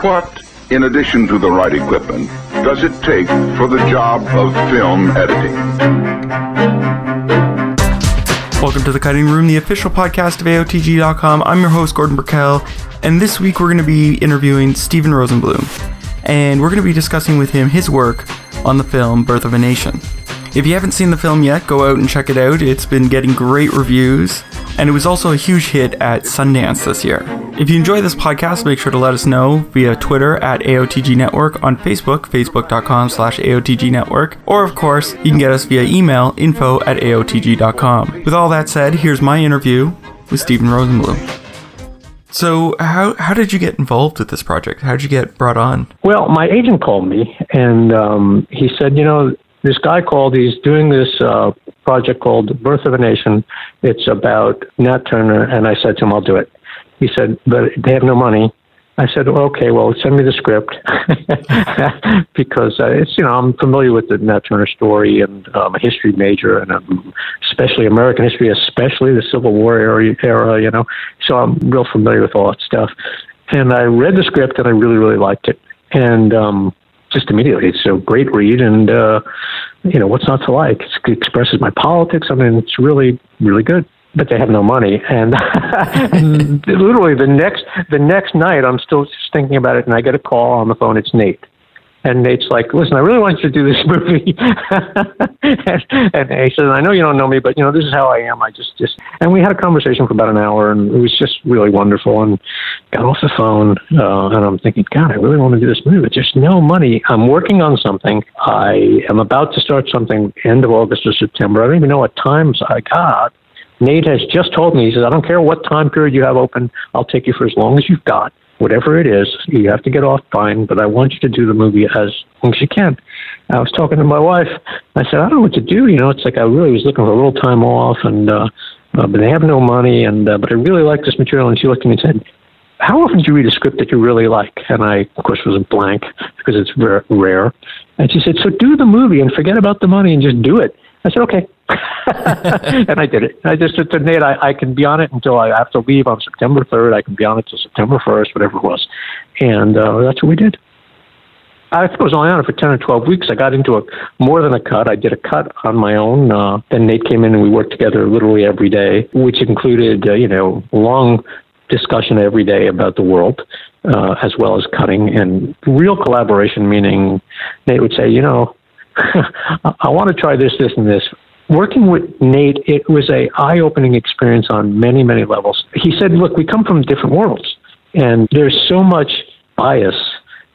What, in addition to the right equipment, does it take for the job of film editing? Welcome to the Cutting Room, the official podcast of AOTG.com. I'm your host, Gordon Burkell, and this week we're going to be interviewing Steven Rosenblum. And we're going to be discussing with him his work on the film Birth of a Nation. If you haven't seen the film yet, go out and check it out. It's been getting great reviews, and it was also a huge hit at Sundance this year. If you enjoy this podcast, make sure to let us know via Twitter at AOTG Network, on Facebook, facebook.com slash AOTG Network, or of course, you can get us via email, info at AOTG.com. With all that said, here's my interview with Steven Rosenblum. So, how how did you get involved with this project? How did you get brought on? Well, my agent called me and um, he said, you know, this guy called. He's doing this uh, project called Birth of a Nation. It's about Nat Turner, and I said to him, "I'll do it." He said, "But they have no money." I said, well, "Okay, well, send me the script because uh, it's you know I'm familiar with the Nat Turner story and I'm a history major and I'm especially American history, especially the Civil War era, era, you know. So I'm real familiar with all that stuff. And I read the script and I really really liked it. And um, just immediately. It's a great read, and uh, you know what's not to like. It expresses my politics. I mean, it's really, really good. But they have no money, and literally the next the next night, I'm still just thinking about it, and I get a call on the phone. It's Nate, and Nate's like, listen, I really want you to do this movie. and, and he said, I know you don't know me, but you know, this is how I am. I just, just, and we had a conversation for about an hour and it was just really wonderful. And got off the phone, uh, and I'm thinking, God, I really want to do this movie, but there's no money. I'm working on something. I am about to start something end of August or September. I don't even know what times I got. Nate has just told me, he says, I don't care what time period you have open. I'll take you for as long as you've got whatever it is, you have to get off fine, but I want you to do the movie as long as you can. I was talking to my wife. I said, I don't know what to do. You know, it's like I really was looking for a little time off, and uh, uh, but they have no money, and uh, but I really like this material. And she looked at me and said, How often do you read a script that you really like? And I, of course, was blank because it's rare. And she said, So do the movie and forget about the money and just do it. I said, okay. and I did it. I just said to Nate, I, I can be on it until I have to leave on September 3rd. I can be on it till September 1st, whatever it was. And uh, that's what we did. I I was only on it for 10 or 12 weeks. I got into a more than a cut. I did a cut on my own. Uh, then Nate came in and we worked together literally every day, which included, uh, you know, long discussion every day about the world, uh, as well as cutting and real collaboration, meaning Nate would say, you know, I want to try this, this, and this. Working with Nate, it was a eye-opening experience on many, many levels. He said, "Look, we come from different worlds, and there's so much bias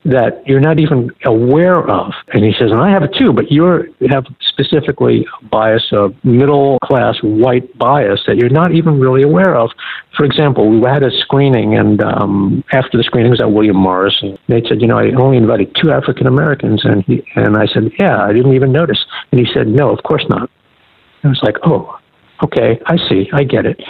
that you're not even aware of. And he says, and I have it too, but you have specifically a bias, a middle class white bias that you're not even really aware of. For example, we had a screening, and um, after the screening was at William Morris, and they said, you know, I only invited two African Americans, and he, and I said, yeah, I didn't even notice. And he said, no, of course not. I was like, oh, okay, I see, I get it.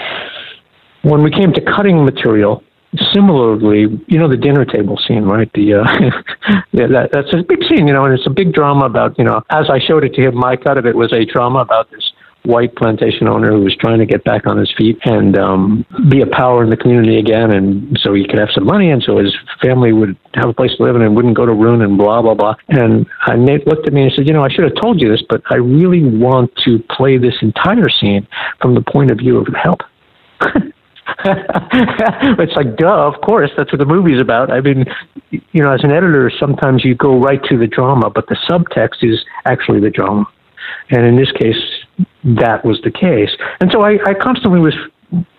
When we came to cutting material, similarly, you know the dinner table scene, right? The uh, yeah, that, that's a big scene, you know, and it's a big drama about, you know, as I showed it to him, my cut of it was a drama about this white plantation owner who was trying to get back on his feet and um, be a power in the community again, and so he could have some money, and so his family would have a place to live in and wouldn't go to ruin and blah blah blah. And uh, Nate looked at me and said, "You know, I should have told you this, but I really want to play this entire scene from the point of view of help." it's like, duh, of course, that's what the movie's about. I mean, you know, as an editor, sometimes you go right to the drama, but the subtext is actually the drama. And in this case, that was the case. And so I, I constantly was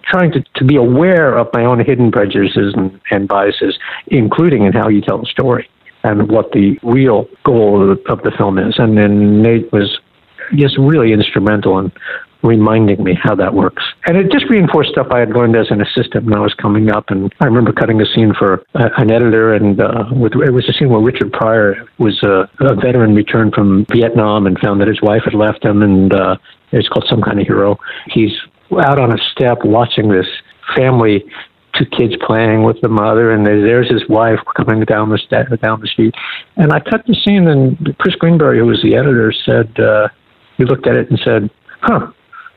trying to, to be aware of my own hidden prejudices and, and biases, including in how you tell the story and what the real goal of the, of the film is. And then Nate was just really instrumental in reminding me how that works. And it just reinforced stuff I had learned as an assistant when I was coming up. And I remember cutting a scene for a, an editor, and uh, with, it was a scene where Richard Pryor was a, a veteran returned from Vietnam and found that his wife had left him, and uh, it's called Some Kind of Hero. He's out on a step watching this family two kids playing with the mother, and there's his wife coming down the st- down the street. And I cut the scene, and Chris Greenbury, who was the editor, said uh, he looked at it and said, "Huh,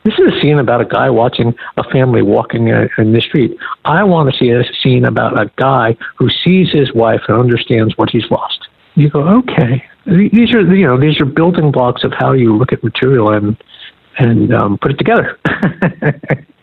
This is a scene about a guy watching a family walking in the street. I want to see a scene about a guy who sees his wife and understands what he's lost. You go, okay. These are you know these are building blocks of how you look at material and and um, put it together.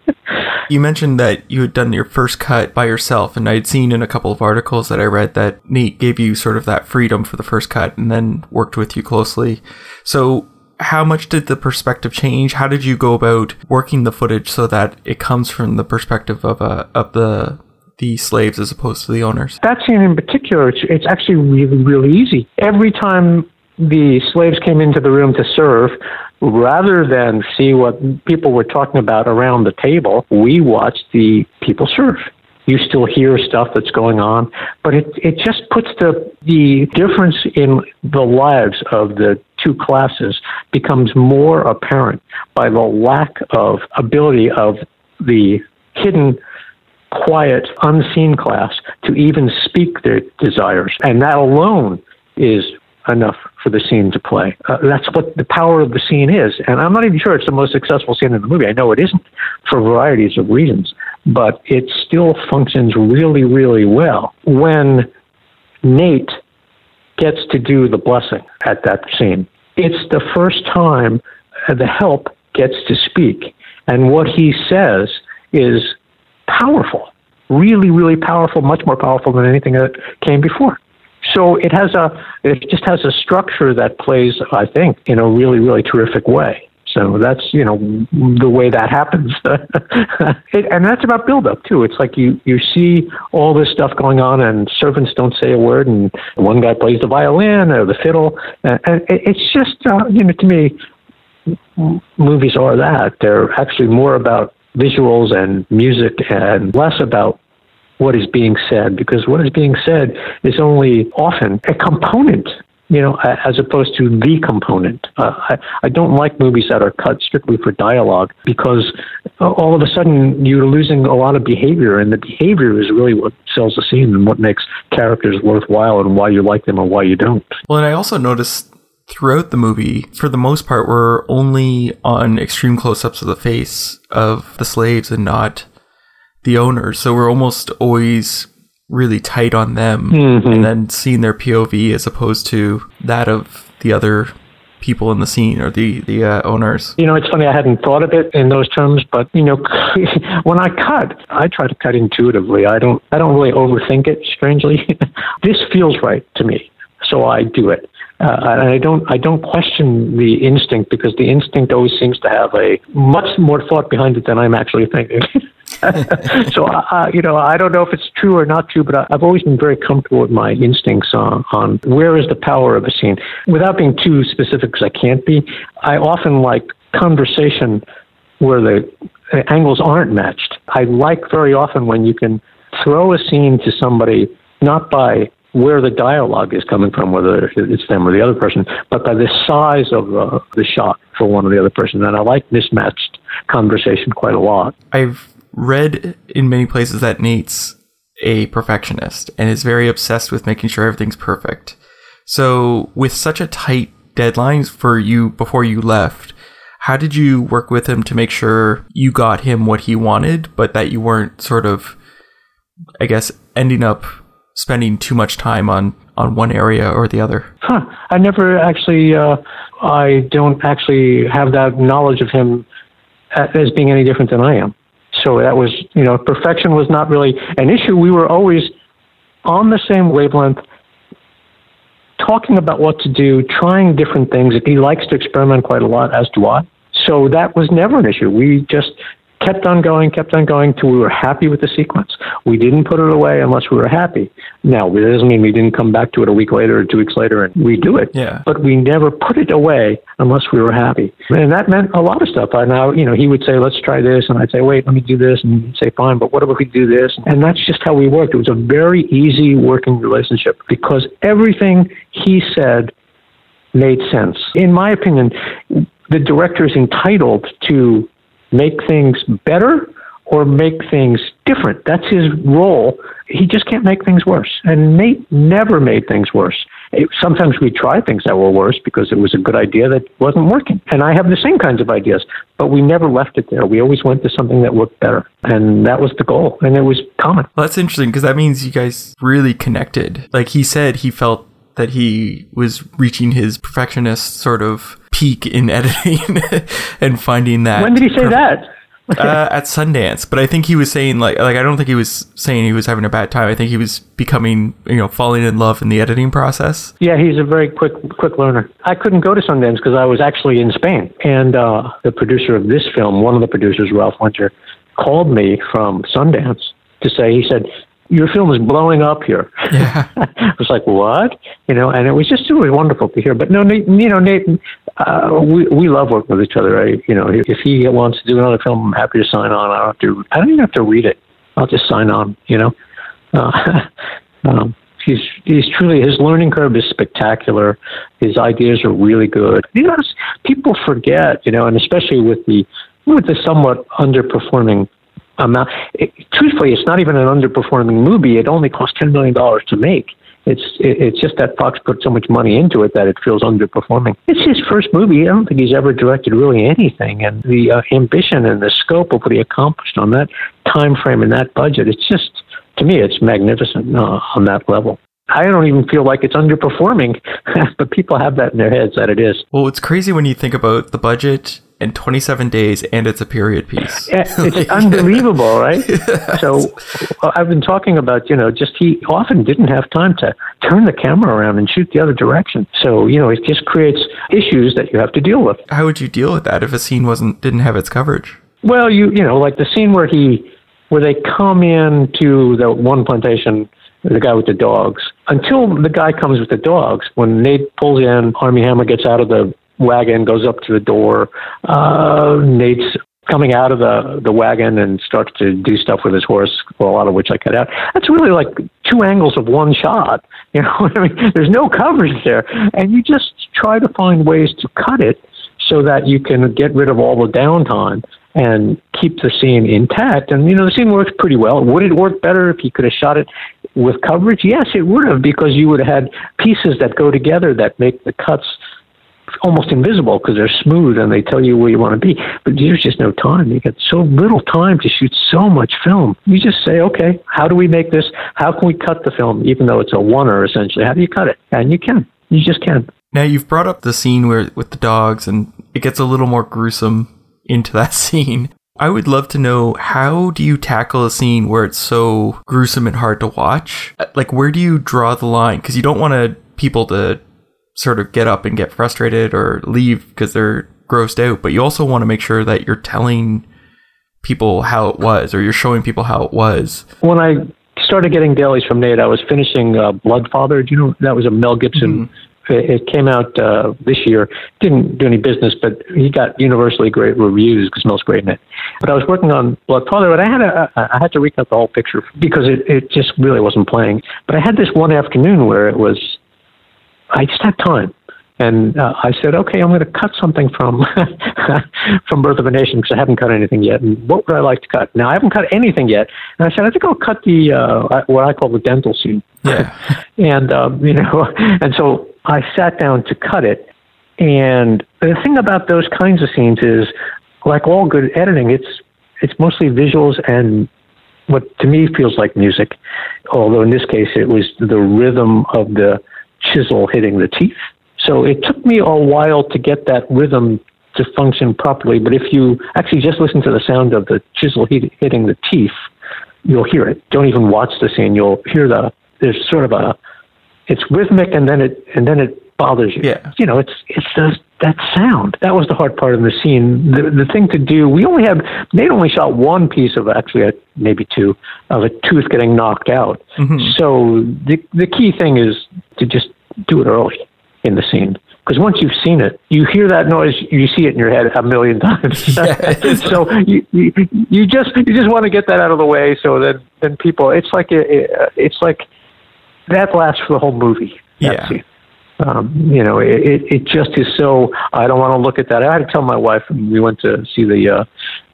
you mentioned that you had done your first cut by yourself, and I'd seen in a couple of articles that I read that Nate gave you sort of that freedom for the first cut and then worked with you closely. So how much did the perspective change? How did you go about working the footage so that it comes from the perspective of uh, of the the slaves as opposed to the owners? That scene in particular, it's, it's actually really really easy. Every time the slaves came into the room to serve, rather than see what people were talking about around the table, we watched the people serve you still hear stuff that's going on, but it it just puts the the difference in the lives of the two classes becomes more apparent by the lack of ability of the hidden quiet unseen class to even speak their desires and that alone is enough for the scene to play. Uh, that's what the power of the scene is. And I'm not even sure it's the most successful scene in the movie. I know it isn't for varieties of reasons, but it still functions really, really well when Nate gets to do the blessing at that scene. It's the first time the help gets to speak. And what he says is powerful, really, really powerful, much more powerful than anything that came before. So it has a it just has a structure that plays, I think, in a really really terrific way. So that's you know the way that happens, it, and that's about build up too. It's like you you see all this stuff going on, and servants don't say a word, and one guy plays the violin or the fiddle, and it's just uh, you know to me, movies are that. They're actually more about visuals and music and less about what is being said because what is being said is only often a component you know, as opposed to the component. Uh, I, I don't like movies that are cut strictly for dialogue because all of a sudden you're losing a lot of behavior, and the behavior is really what sells the scene and what makes characters worthwhile and why you like them or why you don't. Well, and I also noticed throughout the movie, for the most part, we're only on extreme close ups of the face of the slaves and not the owners. So we're almost always really tight on them mm-hmm. and then seeing their POV as opposed to that of the other people in the scene or the the uh, owners. You know, it's funny. I hadn't thought of it in those terms, but you know, when I cut, I try to cut intuitively. I don't I don't really overthink it. Strangely, this feels right to me, so I do it. Uh, and I don't I don't question the instinct because the instinct always seems to have a much more thought behind it than I'm actually thinking. so, uh, you know, I don't know if it's true or not true, but I've always been very comfortable with my instincts on, on where is the power of a scene. Without being too specific, because I can't be, I often like conversation where the angles aren't matched. I like very often when you can throw a scene to somebody not by where the dialogue is coming from, whether it's them or the other person, but by the size of uh, the shot for one or the other person. And I like mismatched conversation quite a lot. I've read in many places that Nate's a perfectionist and is very obsessed with making sure everything's perfect. So, with such a tight deadlines for you before you left, how did you work with him to make sure you got him what he wanted, but that you weren't sort of, I guess, ending up spending too much time on on one area or the other? Huh. I never actually. Uh, I don't actually have that knowledge of him as being any different than I am. So that was, you know, perfection was not really an issue. We were always on the same wavelength, talking about what to do, trying different things. He likes to experiment quite a lot, as do I. So that was never an issue. We just kept on going, kept on going till we were happy with the sequence. We didn't put it away unless we were happy. Now, it doesn't mean we didn't come back to it a week later or two weeks later and redo it. Yeah. But we never put it away unless we were happy. And that meant a lot of stuff. I now, you know, he would say, let's try this. And I'd say, wait, let me do this. And he'd say, fine, but what if we do this? And that's just how we worked. It was a very easy working relationship because everything he said made sense. In my opinion, the director is entitled to make things better or make things different. That's his role. He just can't make things worse. And Nate never made things worse. It, sometimes we try things that were worse because it was a good idea that wasn't working. And I have the same kinds of ideas. but we never left it there. We always went to something that worked better. And that was the goal. And it was common. Well, that's interesting because that means you guys really connected. Like he said, he felt that he was reaching his perfectionist sort of peak in editing and finding that. When did he say perfect- that? uh, at Sundance, but I think he was saying like like I don't think he was saying he was having a bad time. I think he was becoming you know falling in love in the editing process. Yeah, he's a very quick quick learner. I couldn't go to Sundance because I was actually in Spain, and uh, the producer of this film, one of the producers, Ralph Winter, called me from Sundance to say he said your film is blowing up here. Yeah. I was like, what? You know, and it was just it was wonderful to hear. But no, you know, Nate, uh, we we love working with each other. I, You know, if he wants to do another film, I'm happy to sign on. I don't have to. I don't even have to read it. I'll just sign on. You know. Uh, um, he's he's truly his learning curve is spectacular. His ideas are really good. You know, people forget. You know, and especially with the with the somewhat underperforming amount. It, truthfully, it's not even an underperforming movie. It only cost ten million dollars to make. It's it, it's just that Fox put so much money into it that it feels underperforming. It's his first movie. I don't think he's ever directed really anything, and the uh, ambition and the scope of what he accomplished on that time frame and that budget. It's just to me, it's magnificent uh, on that level. I don't even feel like it's underperforming, but people have that in their heads that it is. Well, it's crazy when you think about the budget and 27 days and it's a period piece. It's unbelievable, right? So I've been talking about, you know, just he often didn't have time to turn the camera around and shoot the other direction. So, you know, it just creates issues that you have to deal with. How would you deal with that if a scene wasn't didn't have its coverage? Well, you you know, like the scene where he where they come in to the one plantation the guy with the dogs. Until the guy comes with the dogs, when Nate pulls in, Armie Hammer gets out of the wagon, goes up to the door. Uh, Nate's coming out of the, the wagon and starts to do stuff with his horse, well, a lot of which I cut out. That's really like two angles of one shot. You know, I mean, there's no coverage there. And you just try to find ways to cut it so that you can get rid of all the downtime and keep the scene intact. And, you know, the scene works pretty well. Would it work better if you could have shot it with coverage? Yes, it would have, because you would have had pieces that go together that make the cuts almost invisible because they're smooth and they tell you where you want to be. But there's just no time. You get so little time to shoot so much film. You just say, okay, how do we make this? How can we cut the film, even though it's a oneer essentially? How do you cut it? And you can. You just can. Now you've brought up the scene where with the dogs, and it gets a little more gruesome into that scene. I would love to know how do you tackle a scene where it's so gruesome and hard to watch? Like where do you draw the line? Because you don't want to, people to sort of get up and get frustrated or leave because they're grossed out, but you also want to make sure that you're telling people how it was or you're showing people how it was. When I started getting dailies from Nate, I was finishing uh, Blood Father. Do you know that was a Mel Gibson? Mm-hmm. It, came out uh, this year. Didn't do any business, but he got universally great reviews because Mel's great in it. But I was working on Blood Father, and I had a, I had to recut the whole picture because it, it just really wasn't playing. But I had this one afternoon where it was I just had time. And uh, I said, okay, I'm going to cut something from from Birth of a Nation because I haven't cut anything yet. And what would I like to cut? Now I haven't cut anything yet. And I said, I think I'll cut the uh, what I call the dental scene. Yeah. and um, you know, and so I sat down to cut it. And the thing about those kinds of scenes is, like all good editing, it's it's mostly visuals and what to me feels like music. Although in this case, it was the rhythm of the chisel hitting the teeth. So it took me a while to get that rhythm to function properly. But if you actually just listen to the sound of the chisel hit, hitting the teeth, you'll hear it. Don't even watch the scene. You'll hear the there's sort of a it's rhythmic and then it and then it bothers you. Yeah. You know, it's it's the that sound. That was the hard part of the scene. The the thing to do. We only had they only shot one piece of actually uh, maybe two of a tooth getting knocked out. Mm-hmm. So the the key thing is to just do it early in the scene. Because once you've seen it, you hear that noise, you see it in your head a million times. so you, you you just you just want to get that out of the way, so that then people, it's like it, it's like that lasts for the whole movie. Yeah. Scene. Um, you know, it, it just is so. I don't want to look at that. I had to tell my wife. And we went to see the uh,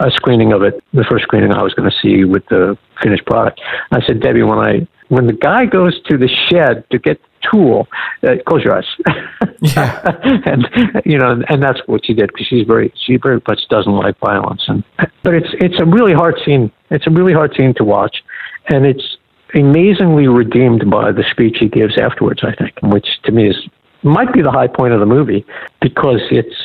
a screening of it, the first screening I was going to see with the finished product. I said, Debbie, when I when the guy goes to the shed to get the tool. Uh, close your eyes. Yeah. and you know, and that's what she did because she's very she very much doesn't like violence. And but it's it's a really hard scene. It's a really hard scene to watch, and it's amazingly redeemed by the speech he gives afterwards. I think, which to me is might be the high point of the movie because it's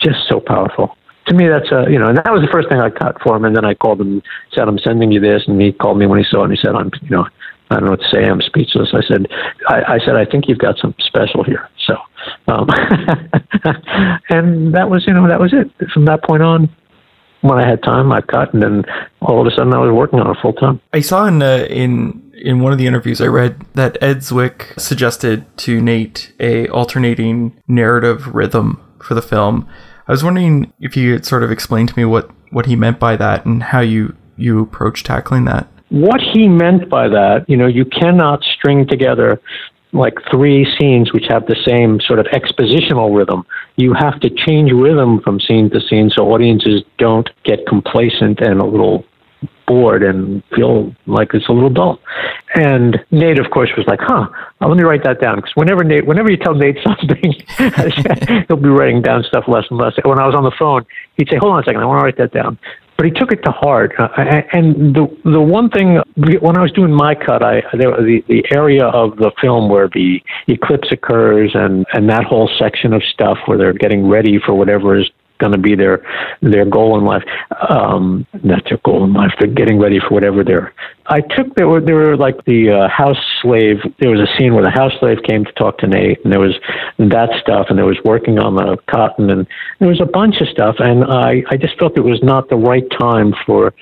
just so powerful to me, that's a you know, and that was the first thing I cut for him. And then I called him, said, "I'm sending you this," and he called me when he saw it. and He said, "I'm you know, I don't know what to say. I'm speechless." I said, "I, I said I think you've got something special here." So, um, and that was you know that was it. From that point on, when I had time, I cut, and then all of a sudden I was working on it full time. I saw in uh, in in one of the interviews I read that Ed Zwick suggested to Nate a alternating narrative rhythm for the film I was wondering if you could sort of explain to me what, what he meant by that and how you, you approach tackling that. What he meant by that, you know, you cannot string together like three scenes which have the same sort of expositional rhythm. You have to change rhythm from scene to scene so audiences don't get complacent and a little bored and feel like it's a little dull. And Nate, of course, was like, "Huh, well, let me write that down." Because whenever Nate, whenever you tell Nate something, he'll be writing down stuff less and less. When I was on the phone, he'd say, "Hold on a second, I want to write that down." But he took it to heart. Uh, and the the one thing when I was doing my cut, I the the area of the film where the eclipse occurs and and that whole section of stuff where they're getting ready for whatever is going to be their their goal in life. Um, not their goal in life. They're getting ready for whatever they're. I took there were there were like the uh, house slave. There was a scene where the house slave came to talk to Nate, and there was that stuff, and there was working on the cotton, and there was a bunch of stuff, and I I just felt it was not the right time for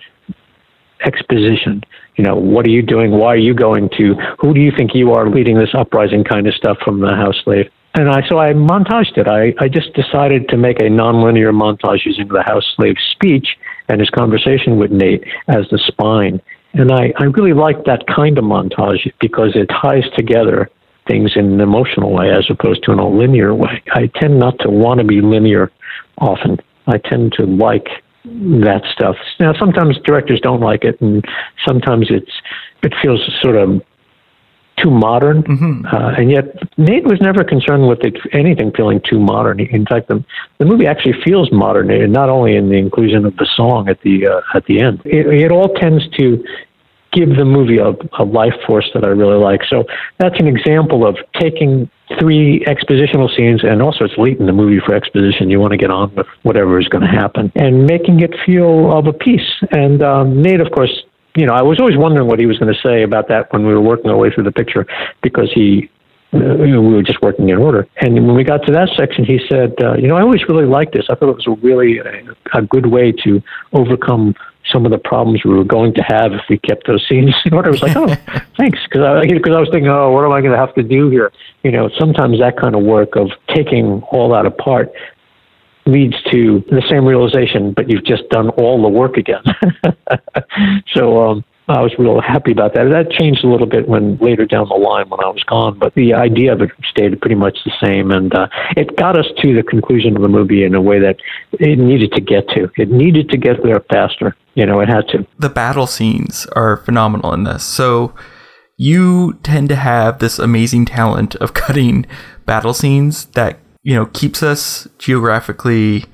exposition. You know, what are you doing? Why are you going to? Who do you think you are leading this uprising kind of stuff from the house slave? And I so I montaged it. I, I just decided to make a nonlinear montage using the house slave's speech and his conversation with Nate as the spine. And I, I really like that kind of montage because it ties together things in an emotional way as opposed to in a linear way. I tend not to want to be linear often. I tend to like that stuff. Now sometimes directors don't like it and sometimes it's it feels sort of too modern. Mm-hmm. Uh, and yet, Nate was never concerned with it, anything feeling too modern. In fact, the, the movie actually feels modern, and not only in the inclusion of the song at the uh, at the end. It, it all tends to give the movie a, a life force that I really like. So that's an example of taking three expositional scenes, and also it's late in the movie for exposition. You want to get on with whatever is going to happen, and making it feel of a piece. And um, Nate, of course, you know, I was always wondering what he was going to say about that when we were working our way through the picture because he, uh, you know, we were just working in order. And when we got to that section, he said, uh, you know, I always really liked this. I thought it was a really a, a good way to overcome some of the problems we were going to have if we kept those scenes in order. I was like, oh, thanks, because I because I was thinking, oh, what am I going to have to do here? You know, sometimes that kind of work of taking all that apart leads to the same realization, but you've just done all the work again. so um, I was real happy about that. That changed a little bit when later down the line when I was gone, but the idea of it stayed pretty much the same, and uh, it got us to the conclusion of the movie in a way that it needed to get to. It needed to get there faster. You know, it had to. The battle scenes are phenomenal in this. So you tend to have this amazing talent of cutting battle scenes that you know, keeps us geographically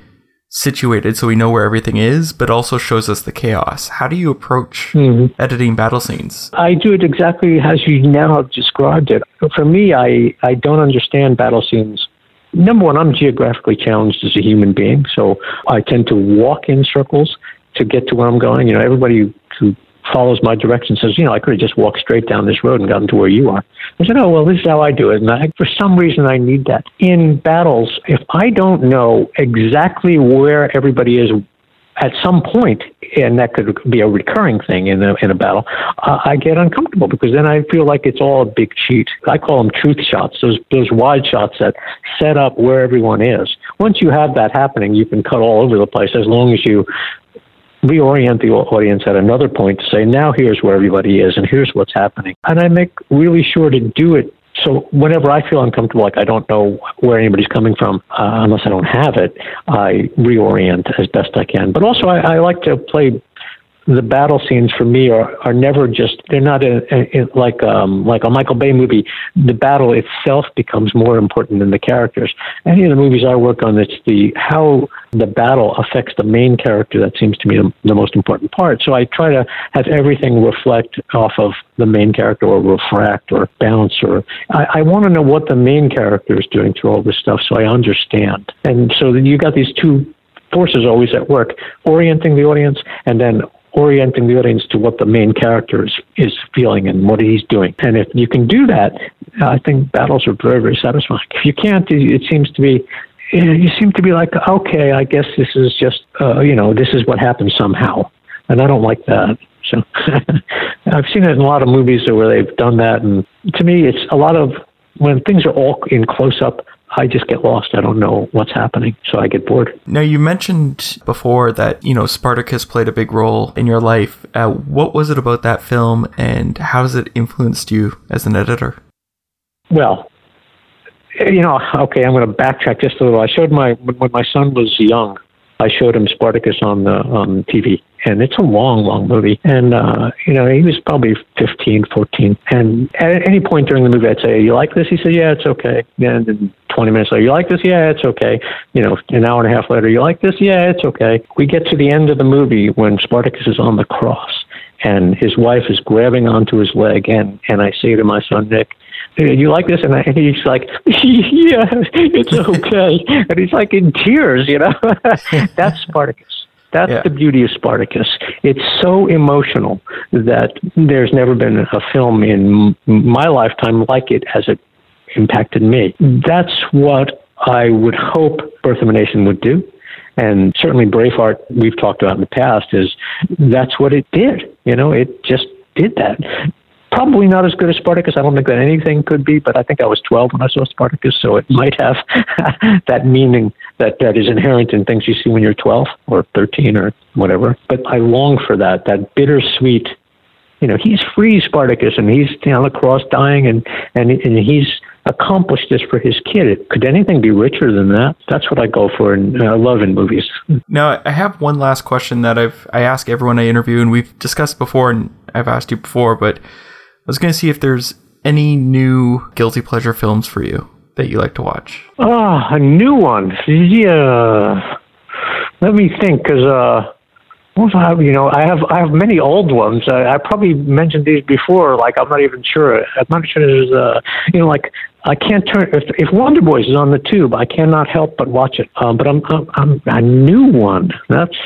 situated so we know where everything is, but also shows us the chaos. How do you approach mm-hmm. editing battle scenes? I do it exactly as you now have described it. For me, I, I don't understand battle scenes. Number one, I'm geographically challenged as a human being, so I tend to walk in circles to get to where I'm going. You know, everybody who follows my direction says, you know, I could have just walked straight down this road and gotten to where you are. I said, oh, well, this is how I do it. And I, for some reason, I need that. In battles, if I don't know exactly where everybody is at some point, and that could be a recurring thing in a, in a battle, uh, I get uncomfortable because then I feel like it's all a big cheat. I call them truth shots, those, those wide shots that set up where everyone is. Once you have that happening, you can cut all over the place as long as you reorient the audience at another point to say, now here's where everybody is and here's what's happening. And I make really sure to do it so whenever I feel uncomfortable, like I don't know where anybody's coming from, uh, unless I don't have it, I reorient as best I can. But also, I, I like to play the battle scenes for me are, are never just they're not a, a, a, like um, like a Michael Bay movie. The battle itself becomes more important than the characters. Any of the movies I work on, it's the how the battle affects the main character that seems to me the, most important part. So I try to have everything reflect off of the main character or refract or bounce or I, I want to know what the main character is doing through all this stuff so I understand. And so you got these two forces always at work, orienting the audience and then orienting the audience to what the main character is, is feeling and what he's doing. And if you can do that, I think battles are very, very satisfying. If you can't, it seems to be you seem to be like, okay, I guess this is just, uh, you know, this is what happens somehow, and I don't like that. So I've seen it in a lot of movies where they've done that, and to me, it's a lot of when things are all in close up. I just get lost. I don't know what's happening, so I get bored. Now, you mentioned before that, you know, Spartacus played a big role in your life. Uh, what was it about that film, and how has it influenced you as an editor? Well, you know, okay, I'm going to backtrack just a little. I showed my, when my son was young, I showed him Spartacus on the on TV, and it's a long, long movie. And uh, you know, he was probably 15, 14. And at any point during the movie, I'd say, "You like this?" He said, "Yeah, it's okay." And then 20 minutes later, "You like this?" "Yeah, it's okay." You know, an hour and a half later, "You like this?" "Yeah, it's okay." We get to the end of the movie when Spartacus is on the cross, and his wife is grabbing onto his leg, and and I say to my son Nick you like this? And, I, and he's like, yeah, it's okay. and he's like in tears, you know. That's Spartacus. That's yeah. the beauty of Spartacus. It's so emotional that there's never been a film in my lifetime like it as it impacted me. That's what I would hope Birth of a Nation would do. And certainly Braveheart, we've talked about in the past, is that's what it did. You know, it just did that probably not as good as Spartacus. I don't think that anything could be, but I think I was 12 when I saw Spartacus, so it might have that meaning that, that is inherent in things you see when you're 12 or 13 or whatever. But I long for that, that bittersweet, you know, he's free Spartacus and he's on the cross dying and, and, and he's accomplished this for his kid. Could anything be richer than that? That's what I go for and I love in movies. Now, I have one last question that I've I ask everyone I interview, and we've discussed before, and I've asked you before, but was going to see if there's any new guilty pleasure films for you that you like to watch. Oh, a new one. Yeah. Let me think, because uh, you know, I have I have many old ones. I, I probably mentioned these before. Like I'm not even sure. I'm not sure there's uh, you know, like I can't turn if if Wonder Boys is on the tube, I cannot help but watch it. Um, but I'm, I'm I'm a new one. That's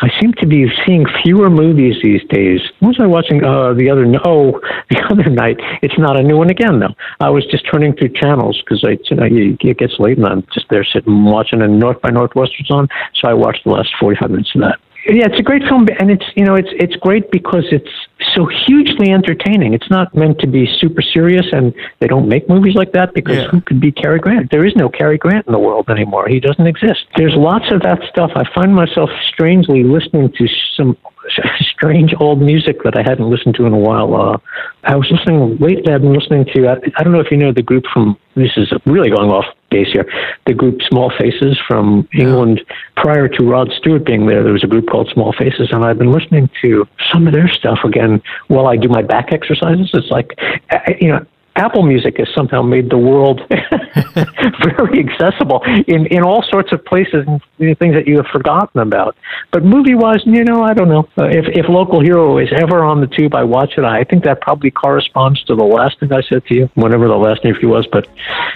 I seem to be seeing fewer movies these days. What was I watching uh, the other? Oh, the other night. It's not a new one again, though. I was just turning through channels because I, you know, it gets late and I'm just there sitting watching, and North by Northwestern's on. So I watched the last forty-five minutes of that yeah, it's a great film, and it's you know it's it's great because it's so hugely entertaining. It's not meant to be super serious, and they don't make movies like that because yeah. who could be Cary Grant? There is no Cary Grant in the world anymore. He doesn't exist. There's lots of that stuff. I find myself strangely listening to some strange old music that I hadn't listened to in a while. Uh, I was listening lately. I've been listening to. I, I don't know if you know the group from. This is really going off base here. The group Small Faces from England. Prior to Rod Stewart being there, there was a group called Small Faces, and I've been listening to some of their stuff again while I do my back exercises. It's like, you know, Apple Music has somehow made the world very accessible in, in all sorts of places and things that you have forgotten about. But movie wise, you know, I don't know. Uh, if, if Local Hero is ever on the tube, I watch it. I think that probably corresponds to the last thing I said to you, whatever the last interview was. But,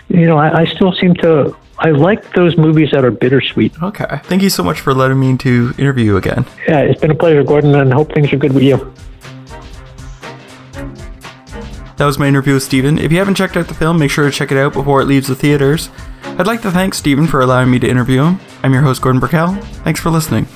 you know, I, I still seem to I like those movies that are bittersweet. Okay. Thank you so much for letting me to interview you again. Yeah, it's been a pleasure, Gordon, and hope things are good with you. That was my interview with Steven. If you haven't checked out the film, make sure to check it out before it leaves the theaters. I'd like to thank Steven for allowing me to interview him. I'm your host, Gordon Burkell. Thanks for listening.